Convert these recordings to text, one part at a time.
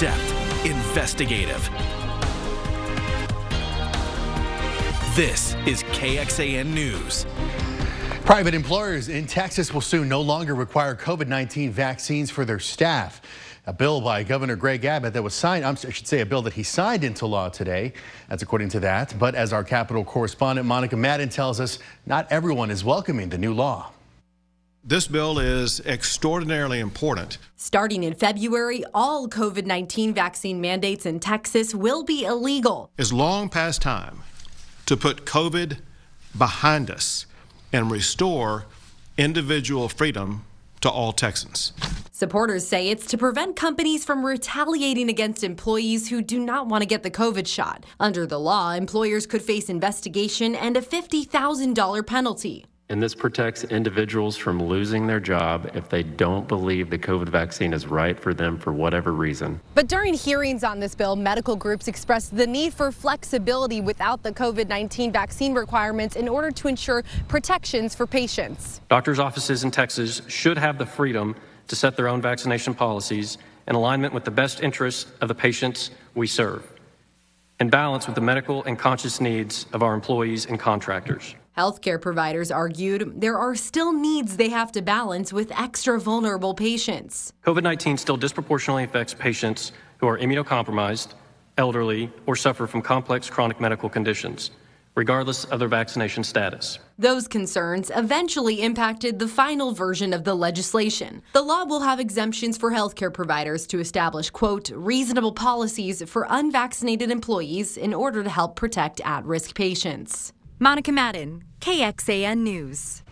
depth, investigative. This is KXAN News. Private employers in Texas will soon no longer require COVID 19 vaccines for their staff. A bill by Governor Greg Abbott that was signed, I should say a bill that he signed into law today. That's according to that. But as our Capitol correspondent Monica Madden tells us, not everyone is welcoming the new law. This bill is extraordinarily important. Starting in February, all COVID 19 vaccine mandates in Texas will be illegal. It's long past time to put COVID behind us and restore individual freedom to all Texans. Supporters say it's to prevent companies from retaliating against employees who do not want to get the COVID shot. Under the law, employers could face investigation and a $50,000 penalty. And this protects individuals from losing their job if they don't believe the COVID vaccine is right for them for whatever reason. But during hearings on this bill, medical groups expressed the need for flexibility without the COVID 19 vaccine requirements in order to ensure protections for patients. Doctors' offices in Texas should have the freedom to set their own vaccination policies in alignment with the best interests of the patients we serve, in balance with the medical and conscious needs of our employees and contractors. Healthcare providers argued there are still needs they have to balance with extra vulnerable patients. COVID 19 still disproportionately affects patients who are immunocompromised, elderly, or suffer from complex chronic medical conditions, regardless of their vaccination status. Those concerns eventually impacted the final version of the legislation. The law will have exemptions for healthcare providers to establish, quote, reasonable policies for unvaccinated employees in order to help protect at risk patients. Monica Madden, KXAN News.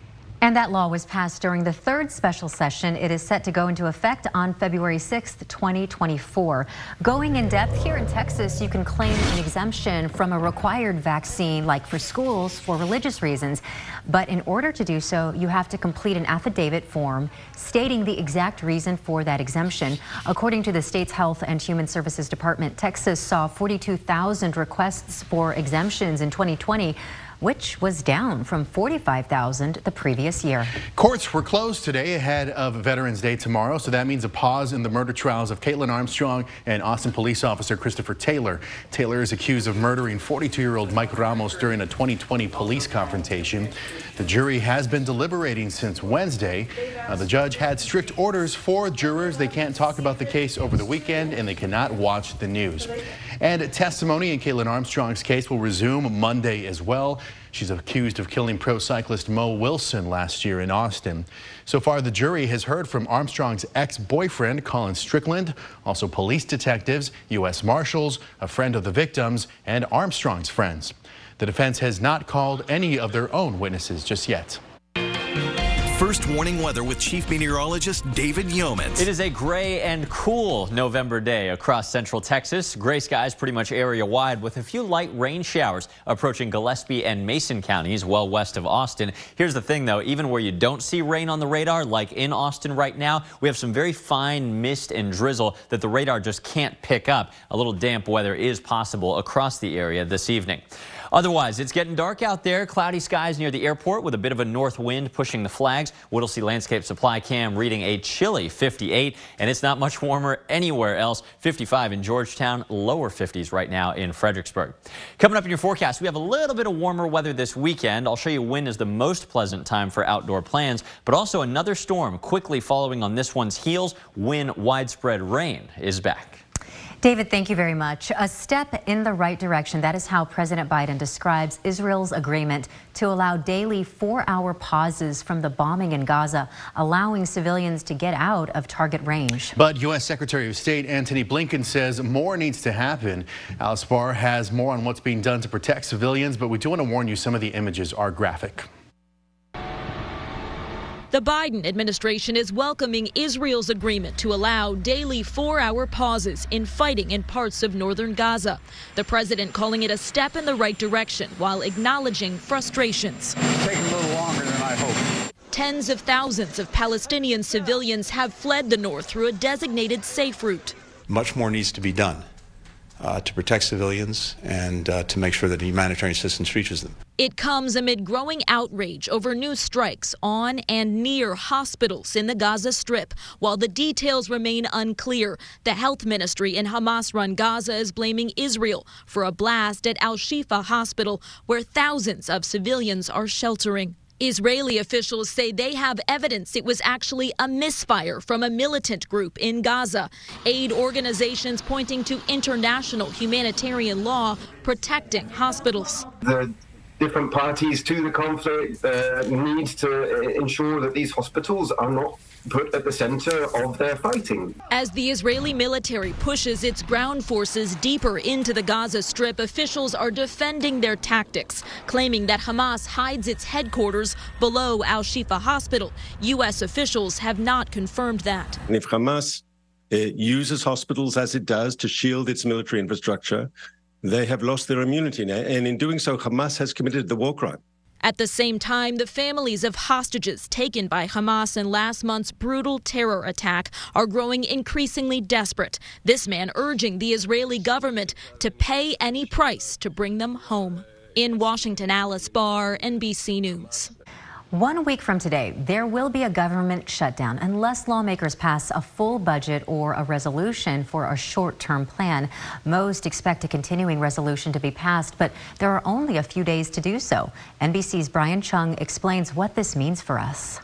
And that law was passed during the third special session. It is set to go into effect on February 6th, 2024. Going in depth here in Texas, you can claim an exemption from a required vaccine, like for schools, for religious reasons. But in order to do so, you have to complete an affidavit form stating the exact reason for that exemption. According to the state's Health and Human Services Department, Texas saw 42,000 requests for exemptions in 2020 which was down from 45,000 the previous year. Courts were closed today ahead of Veterans Day tomorrow, so that means a pause in the murder trials of Kaitlin Armstrong and Austin police officer Christopher Taylor. Taylor is accused of murdering 42-year-old Mike Ramos during a 2020 police confrontation. The jury has been deliberating since Wednesday. Uh, the judge had strict orders for jurors. They can't talk about the case over the weekend and they cannot watch the news. And testimony in Kaitlin Armstrong's case will resume Monday as well. She's accused of killing pro cyclist Mo Wilson last year in Austin. So far, the jury has heard from Armstrong's ex-boyfriend, Colin Strickland, also police detectives, U.S. Marshals, a friend of the victims, and Armstrong's friends. The defense has not called any of their own witnesses just yet. First warning weather with Chief Meteorologist David Yeomans. It is a gray and cool November day across central Texas. Gray skies pretty much area wide with a few light rain showers approaching Gillespie and Mason counties well west of Austin. Here's the thing though, even where you don't see rain on the radar, like in Austin right now, we have some very fine mist and drizzle that the radar just can't pick up. A little damp weather is possible across the area this evening. Otherwise, it's getting dark out there. Cloudy skies near the airport with a bit of a north wind pushing the flags. Whittlesey Landscape Supply Cam reading a chilly 58, and it's not much warmer anywhere else. 55 in Georgetown, lower 50s right now in Fredericksburg. Coming up in your forecast, we have a little bit of warmer weather this weekend. I'll show you when is the most pleasant time for outdoor plans, but also another storm quickly following on this one's heels when widespread rain is back. David, thank you very much. A step in the right direction. That is how President Biden describes Israel's agreement to allow daily four-hour pauses from the bombing in Gaza, allowing civilians to get out of target range. But U.S. Secretary of State Antony Blinken says more needs to happen. Alice Barr has more on what's being done to protect civilians, but we do want to warn you some of the images are graphic. The Biden administration is welcoming Israel's agreement to allow daily four hour pauses in fighting in parts of northern Gaza. The president calling it a step in the right direction while acknowledging frustrations. taking a little longer than I hoped. Tens of thousands of Palestinian civilians have fled the north through a designated safe route. Much more needs to be done. Uh, to protect civilians and uh, to make sure that humanitarian assistance reaches them. It comes amid growing outrage over new strikes on and near hospitals in the Gaza Strip. While the details remain unclear, the health ministry in Hamas run Gaza is blaming Israel for a blast at Al Shifa Hospital, where thousands of civilians are sheltering. Israeli officials say they have evidence it was actually a misfire from a militant group in Gaza. Aid organizations pointing to international humanitarian law protecting hospitals. The different parties to the conflict uh, need to ensure that these hospitals are not put at the center of their fighting. As the Israeli military pushes its ground forces deeper into the Gaza Strip, officials are defending their tactics, claiming that Hamas hides its headquarters below Al Shifa Hospital. U.S. officials have not confirmed that. And if Hamas uh, uses hospitals as it does to shield its military infrastructure, they have lost their immunity. And in doing so, Hamas has committed the war crime. At the same time, the families of hostages taken by Hamas in last month's brutal terror attack are growing increasingly desperate. This man urging the Israeli government to pay any price to bring them home. In Washington, Alice Barr, NBC News. One week from today, there will be a government shutdown unless lawmakers pass a full budget or a resolution for a short term plan. Most expect a continuing resolution to be passed, but there are only a few days to do so. NBC's Brian Cheung explains what this means for us.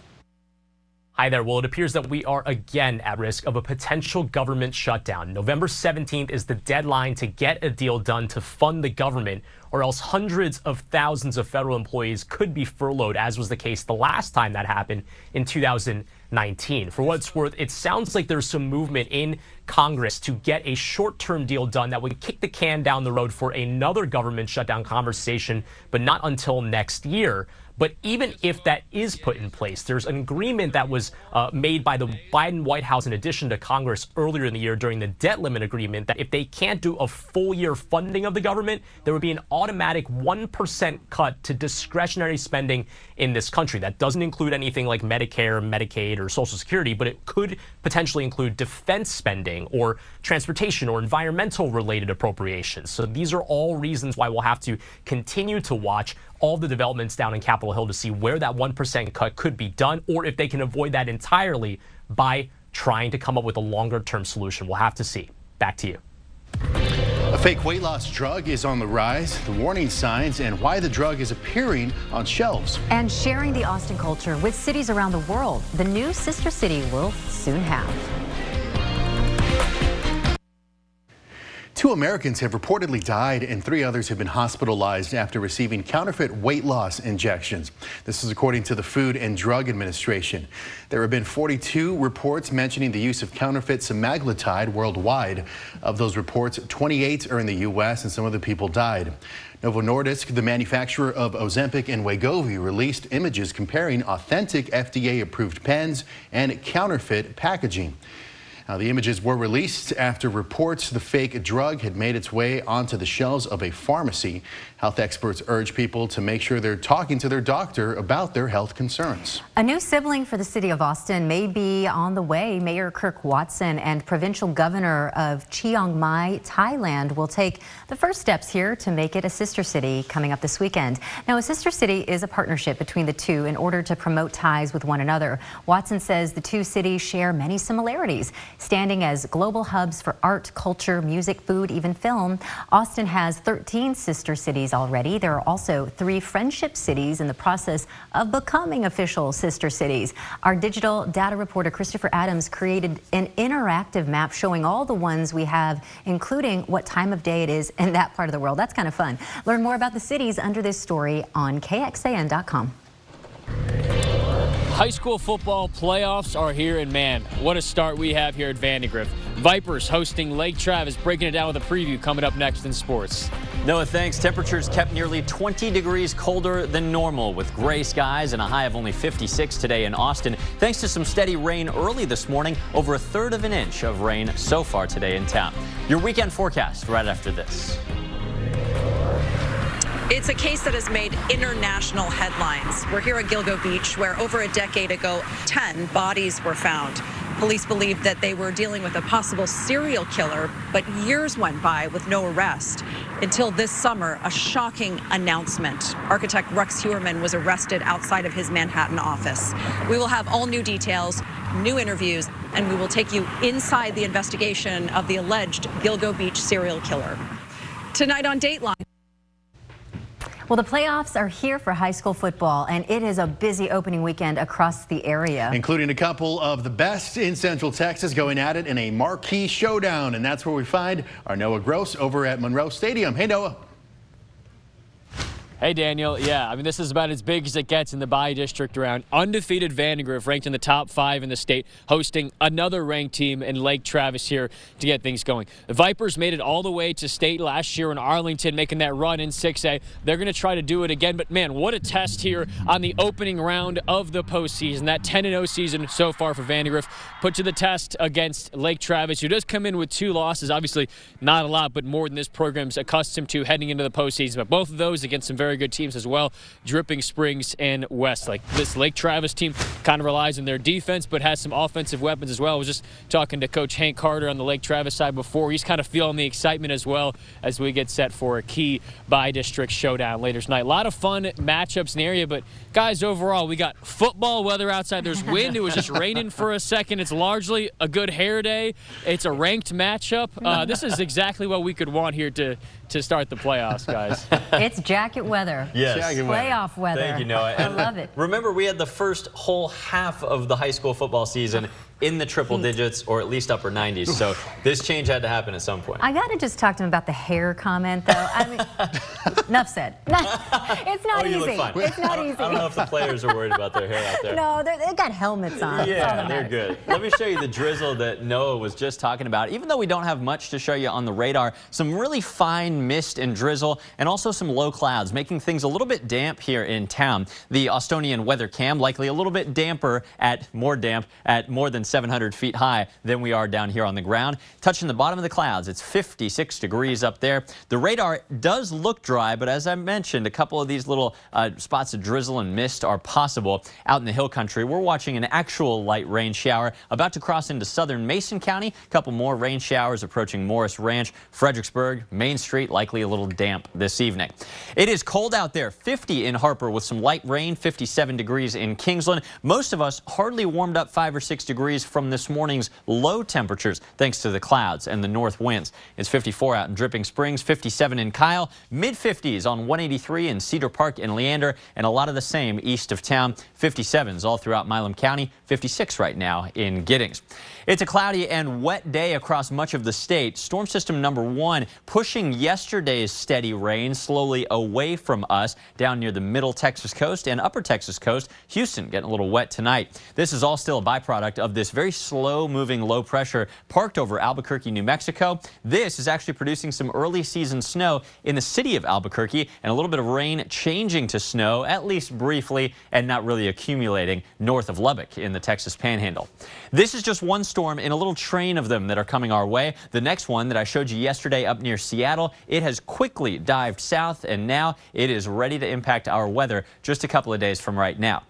Hi there. Well, it appears that we are again at risk of a potential government shutdown. November 17th is the deadline to get a deal done to fund the government, or else hundreds of thousands of federal employees could be furloughed, as was the case the last time that happened in 2019. For what it's worth, it sounds like there's some movement in Congress to get a short term deal done that would kick the can down the road for another government shutdown conversation, but not until next year. But even if that is put in place, there's an agreement that was uh, made by the Biden White House in addition to Congress earlier in the year during the debt limit agreement that if they can't do a full year funding of the government, there would be an automatic 1% cut to discretionary spending in this country. That doesn't include anything like Medicare, Medicaid, or Social Security, but it could potentially include defense spending or transportation or environmental related appropriations. So these are all reasons why we'll have to continue to watch all the developments down in Capitol Hill to see where that 1% cut could be done or if they can avoid that entirely by trying to come up with a longer term solution. We'll have to see. Back to you. A fake weight loss drug is on the rise, the warning signs, and why the drug is appearing on shelves. And sharing the Austin culture with cities around the world, the new sister city will soon have. Two Americans have reportedly died and three others have been hospitalized after receiving counterfeit weight loss injections. This is according to the Food and Drug Administration. There have been 42 reports mentioning the use of counterfeit semaglutide worldwide. Of those reports, 28 are in the U.S. and some of the people died. Novo Nordisk, the manufacturer of Ozempic and Wegovy, released images comparing authentic FDA-approved pens and counterfeit packaging. Now, the images were released after reports the fake drug had made its way onto the shelves of a pharmacy. Health experts urge people to make sure they're talking to their doctor about their health concerns. A new sibling for the city of Austin may be on the way. Mayor Kirk Watson and provincial governor of Chiang Mai, Thailand, will take the first steps here to make it a sister city coming up this weekend. Now, a sister city is a partnership between the two in order to promote ties with one another. Watson says the two cities share many similarities, standing as global hubs for art, culture, music, food, even film. Austin has 13 sister cities already. There are also three friendship cities in the process of becoming official sister cities. Our digital data reporter Christopher Adams created an interactive map showing all the ones we have, including what time of day it is in that part of the world. That's kind of fun. Learn more about the cities under this story on KXAN.com. High school football playoffs are here, and man, what a start we have here at Vandegrift. Vipers hosting Lake Travis, breaking it down with a preview coming up next in sports. Noah, thanks. Temperatures kept nearly 20 degrees colder than normal with gray skies and a high of only 56 today in Austin. Thanks to some steady rain early this morning, over a third of an inch of rain so far today in town. Your weekend forecast right after this. It's a case that has made international headlines. We're here at Gilgo Beach, where over a decade ago, 10 bodies were found. Police believed that they were dealing with a possible serial killer, but years went by with no arrest until this summer, a shocking announcement. Architect Rex Heuermann was arrested outside of his Manhattan office. We will have all new details, new interviews, and we will take you inside the investigation of the alleged Gilgo Beach serial killer. Tonight on Dateline. Well, the playoffs are here for high school football, and it is a busy opening weekend across the area. Including a couple of the best in Central Texas going at it in a marquee showdown. And that's where we find our Noah Gross over at Monroe Stadium. Hey, Noah. Hey, Daniel. Yeah, I mean, this is about as big as it gets in the bi-district around. Undefeated Vandegrift, ranked in the top five in the state, hosting another ranked team in Lake Travis here to get things going. The Vipers made it all the way to state last year in Arlington, making that run in 6A. They're going to try to do it again, but man, what a test here on the opening round of the postseason. That 10 0 season so far for Vandegrift put to the test against Lake Travis, who does come in with two losses. Obviously, not a lot, but more than this program's accustomed to heading into the postseason. But both of those against some very very good teams as well, Dripping Springs and Westlake. This Lake Travis team kind of relies on their defense, but has some offensive weapons as well. I was just talking to Coach Hank Carter on the Lake Travis side before. He's kind of feeling the excitement as well as we get set for a key bi-district showdown later tonight. A lot of fun matchups in the area, but guys, overall, we got football weather outside. There's wind. It was just raining for a second. It's largely a good hair day. It's a ranked matchup. Uh, this is exactly what we could want here to to start the playoffs, guys. it's jacket weather. Yes. Jacket Playoff weather. Thank you, Noah. I love it. Remember, we had the first whole half of the high school football season in the triple digits or at least upper 90s. So this change had to happen at some point. I got to just talk to him about the hair comment, though. I mean, enough said. it's not oh, easy. It's not I easy. I don't know if the players are worried about their hair out there. No, they got helmets on. Yeah, they're good. Let me show you the drizzle that Noah was just talking about. Even though we don't have much to show you on the radar, some really fine mist and drizzle and also some low clouds, making things a little bit damp here in town. The Austonian weather cam likely a little bit damper at more damp at more than 700 feet high than we are down here on the ground. Touching the bottom of the clouds, it's 56 degrees up there. The radar does look dry, but as I mentioned, a couple of these little uh, spots of drizzle and mist are possible out in the hill country. We're watching an actual light rain shower about to cross into southern Mason County. A couple more rain showers approaching Morris Ranch, Fredericksburg, Main Street, likely a little damp this evening. It is cold out there, 50 in Harper with some light rain, 57 degrees in Kingsland. Most of us hardly warmed up five or six degrees from this morning's low temperatures thanks to the clouds and the north winds. It's 54 out in Dripping Springs, 57 in Kyle, mid 50s on 183 in Cedar Park and Leander, and a lot of the same east of town. 57s all throughout Milam County, 56 right now in Giddings. It's a cloudy and wet day across much of the state. Storm system number one pushing yesterday's steady rain slowly away from us down near the middle Texas coast and upper Texas coast. Houston getting a little wet tonight. This is all still a byproduct of this very slow moving low pressure parked over Albuquerque, New Mexico. This is actually producing some early season snow in the city of Albuquerque and a little bit of rain changing to snow, at least briefly, and not really accumulating north of Lubbock in the Texas Panhandle. This is just one storm in a little train of them that are coming our way. The next one that I showed you yesterday up near Seattle, it has quickly dived south and now it is ready to impact our weather just a couple of days from right now.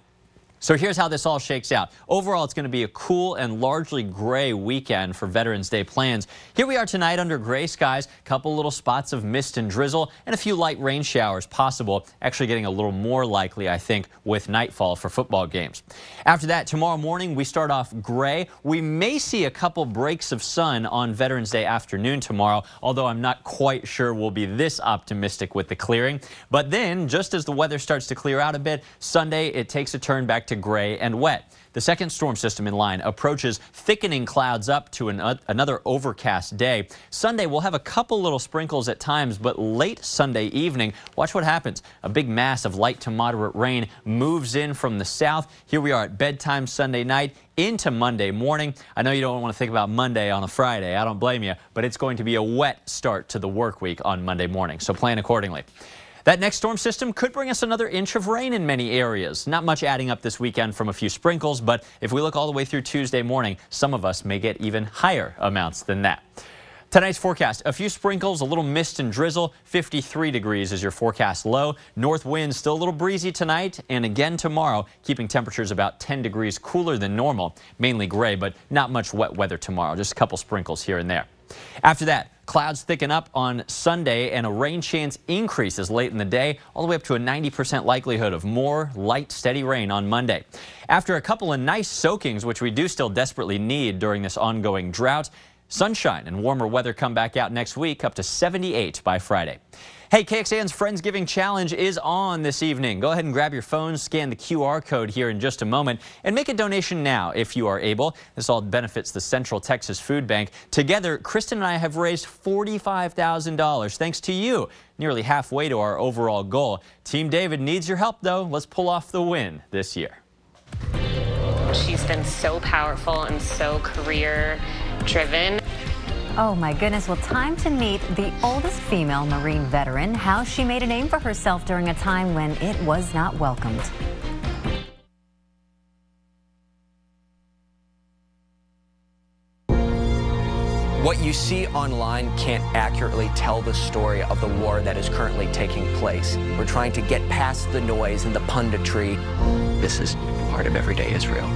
So here's how this all shakes out. Overall, it's going to be a cool and largely gray weekend for Veterans Day plans. Here we are tonight under gray skies, a couple little spots of mist and drizzle, and a few light rain showers possible, actually getting a little more likely, I think, with nightfall for football games. After that, tomorrow morning, we start off gray. We may see a couple breaks of sun on Veterans Day afternoon tomorrow, although I'm not quite sure we'll be this optimistic with the clearing. But then, just as the weather starts to clear out a bit, Sunday, it takes a turn back to gray and wet. The second storm system in line approaches, thickening clouds up to an, uh, another overcast day. Sunday, we'll have a couple little sprinkles at times, but late Sunday evening, watch what happens. A big mass of light to moderate rain moves in from the south. Here we are at bedtime Sunday night into Monday morning. I know you don't want to think about Monday on a Friday. I don't blame you, but it's going to be a wet start to the work week on Monday morning, so plan accordingly. That next storm system could bring us another inch of rain in many areas. Not much adding up this weekend from a few sprinkles, but if we look all the way through Tuesday morning, some of us may get even higher amounts than that. Tonight's forecast, a few sprinkles, a little mist and drizzle, 53 degrees is your forecast low. North wind still a little breezy tonight and again tomorrow, keeping temperatures about 10 degrees cooler than normal. Mainly gray, but not much wet weather tomorrow, just a couple sprinkles here and there. After that, clouds thicken up on Sunday and a rain chance increases late in the day, all the way up to a 90% likelihood of more light, steady rain on Monday. After a couple of nice soakings, which we do still desperately need during this ongoing drought, Sunshine and warmer weather come back out next week, up to 78 by Friday. Hey, KXAN's Friendsgiving Challenge is on this evening. Go ahead and grab your phone, scan the QR code here in just a moment, and make a donation now if you are able. This all benefits the Central Texas Food Bank. Together, Kristen and I have raised $45,000 thanks to you, nearly halfway to our overall goal. Team David needs your help, though. Let's pull off the win this year. She's been so powerful and so career driven. Oh my goodness. Well, time to meet the oldest female Marine veteran, how she made a name for herself during a time when it was not welcomed. What you see online can't accurately tell the story of the war that is currently taking place. We're trying to get past the noise and the punditry. This is part of everyday Israel.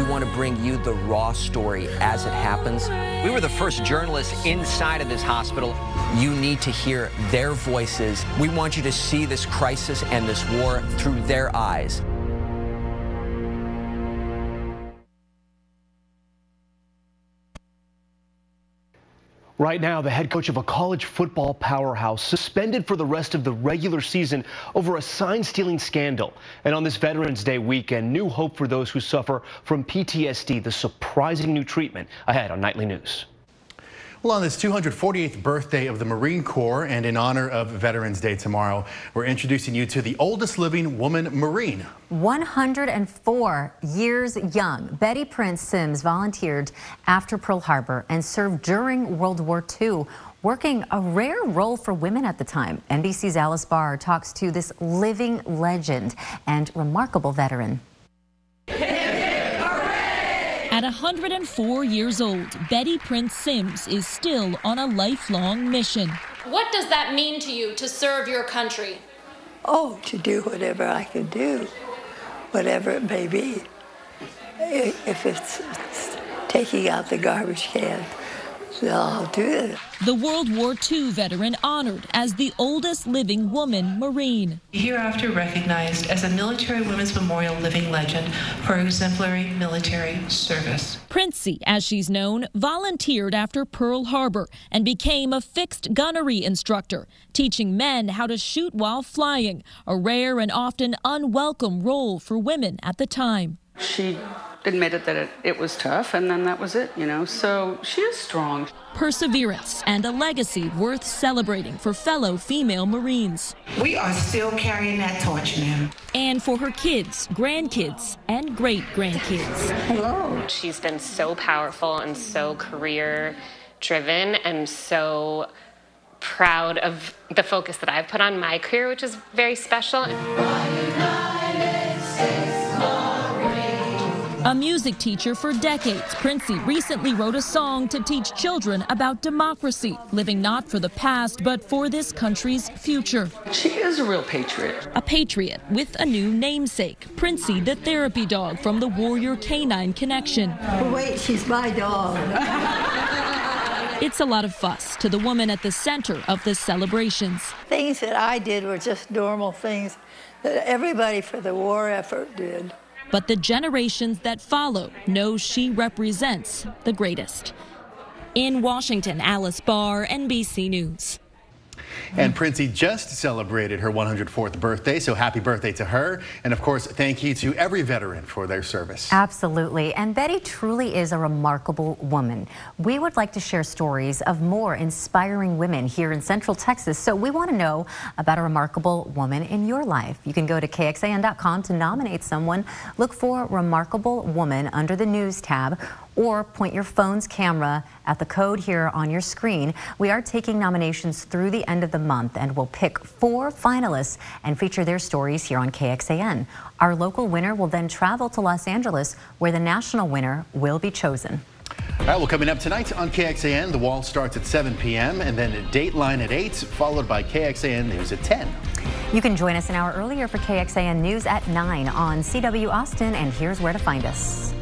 We want to bring you the raw story as it happens. We were the first journalists inside of this hospital. You need to hear their voices. We want you to see this crisis and this war through their eyes. Right now, the head coach of a college football powerhouse suspended for the rest of the regular season over a sign stealing scandal. And on this Veterans Day weekend, new hope for those who suffer from PTSD, the surprising new treatment ahead on Nightly News. Well, on this 248th birthday of the Marine Corps and in honor of Veterans Day tomorrow, we're introducing you to the oldest living woman Marine. 104 years young, Betty Prince Sims volunteered after Pearl Harbor and served during World War II working a rare role for women at the time. NBC's Alice Barr talks to this living legend and remarkable veteran. At 104 years old, Betty Prince Sims is still on a lifelong mission. What does that mean to you to serve your country? Oh, to do whatever I can do, whatever it may be. If it's taking out the garbage can, I'll do it. The World War II veteran honored as the oldest living woman Marine. Hereafter recognized as a Military Women's Memorial Living Legend for exemplary military service. Princey, as she's known, volunteered after Pearl Harbor and became a fixed gunnery instructor, teaching men how to shoot while flying, a rare and often unwelcome role for women at the time. She admitted that it, it was tough, and then that was it, you know. So she is strong. Perseverance and a legacy worth celebrating for fellow female Marines. We are still carrying that torch ma'am. And for her kids, grandkids, and great grandkids. Hello. She's been so powerful and so career driven and so proud of the focus that I've put on my career, which is very special. A music teacher for decades, Princey recently wrote a song to teach children about democracy, living not for the past, but for this country's future. She is a real patriot. A patriot with a new namesake, Princey the therapy dog from the Warrior Canine Connection. wait, she's my dog. It's a lot of fuss to the woman at the center of the celebrations. Things that I did were just normal things that everybody for the war effort did. But the generations that follow know she represents the greatest. In Washington, Alice Barr, NBC News. And Princey just celebrated her 104th birthday, so happy birthday to her. And of course, thank you to every veteran for their service. Absolutely. And Betty truly is a remarkable woman. We would like to share stories of more inspiring women here in Central Texas. So we want to know about a remarkable woman in your life. You can go to KXAN.com to nominate someone. Look for Remarkable Woman under the News tab or point your phone's camera at the code here on your screen. We are taking nominations through the end of the month and we'll pick four finalists and feature their stories here on KXAN. Our local winner will then travel to Los Angeles where the national winner will be chosen. All right, well, coming up tonight on KXAN, the wall starts at 7 p.m. and then Dateline at 8, followed by KXAN News at 10. You can join us an hour earlier for KXAN News at 9 on CW Austin, and here's where to find us.